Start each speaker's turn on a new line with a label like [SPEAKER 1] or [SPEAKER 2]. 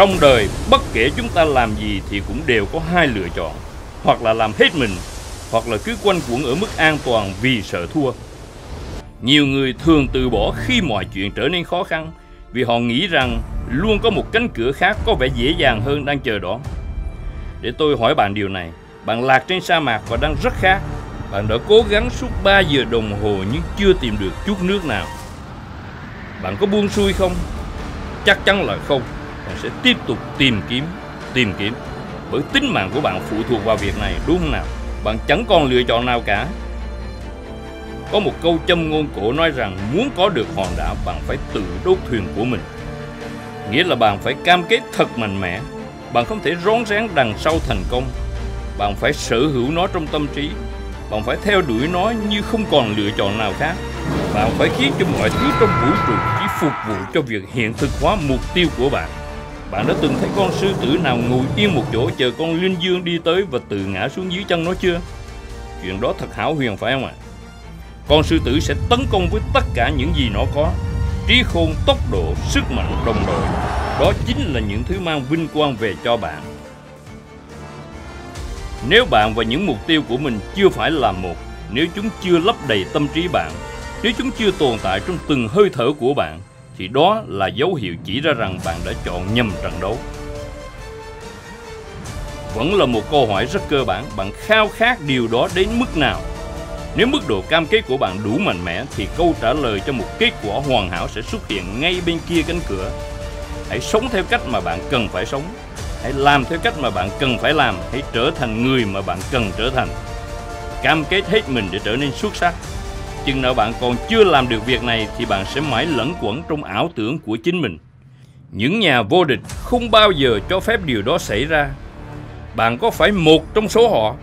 [SPEAKER 1] Trong đời, bất kể chúng ta làm gì thì cũng đều có hai lựa chọn. Hoặc là làm hết mình, hoặc là cứ quanh quẩn ở mức an toàn vì sợ thua. Nhiều người thường từ bỏ khi mọi chuyện trở nên khó khăn vì họ nghĩ rằng luôn có một cánh cửa khác có vẻ dễ dàng hơn đang chờ đón. Để tôi hỏi bạn điều này, bạn lạc trên sa mạc và đang rất khát. Bạn đã cố gắng suốt 3 giờ đồng hồ nhưng chưa tìm được chút nước nào. Bạn có buông xuôi không? Chắc chắn là không. Bạn sẽ tiếp tục tìm kiếm, tìm kiếm. Bởi tính mạng của bạn phụ thuộc vào việc này đúng không nào? Bạn chẳng còn lựa chọn nào cả. Có một câu châm ngôn cổ nói rằng muốn có được hòn đảo bạn phải tự đốt thuyền của mình. Nghĩa là bạn phải cam kết thật mạnh mẽ. Bạn không thể rón rén đằng sau thành công. Bạn phải sở hữu nó trong tâm trí. Bạn phải theo đuổi nó như không còn lựa chọn nào khác. Bạn phải khiến cho mọi thứ trong vũ trụ chỉ phục vụ cho việc hiện thực hóa mục tiêu của bạn. Bạn đã từng thấy con sư tử nào ngồi yên một chỗ chờ con linh dương đi tới và tự ngã xuống dưới chân nó chưa? Chuyện đó thật hảo huyền phải không ạ? Con sư tử sẽ tấn công với tất cả những gì nó có. Trí khôn, tốc độ, sức mạnh, đồng đội. Đó chính là những thứ mang vinh quang về cho bạn. Nếu bạn và những mục tiêu của mình chưa phải là một, nếu chúng chưa lấp đầy tâm trí bạn, nếu chúng chưa tồn tại trong từng hơi thở của bạn, thì đó là dấu hiệu chỉ ra rằng bạn đã chọn nhầm trận đấu. Vẫn là một câu hỏi rất cơ bản, bạn khao khát điều đó đến mức nào? Nếu mức độ cam kết của bạn đủ mạnh mẽ thì câu trả lời cho một kết quả hoàn hảo sẽ xuất hiện ngay bên kia cánh cửa. Hãy sống theo cách mà bạn cần phải sống. Hãy làm theo cách mà bạn cần phải làm. Hãy trở thành người mà bạn cần trở thành. Cam kết hết mình để trở nên xuất sắc. Chừng nào bạn còn chưa làm được việc này thì bạn sẽ mãi lẫn quẩn trong ảo tưởng của chính mình. Những nhà vô địch không bao giờ cho phép điều đó xảy ra. Bạn có phải một trong số họ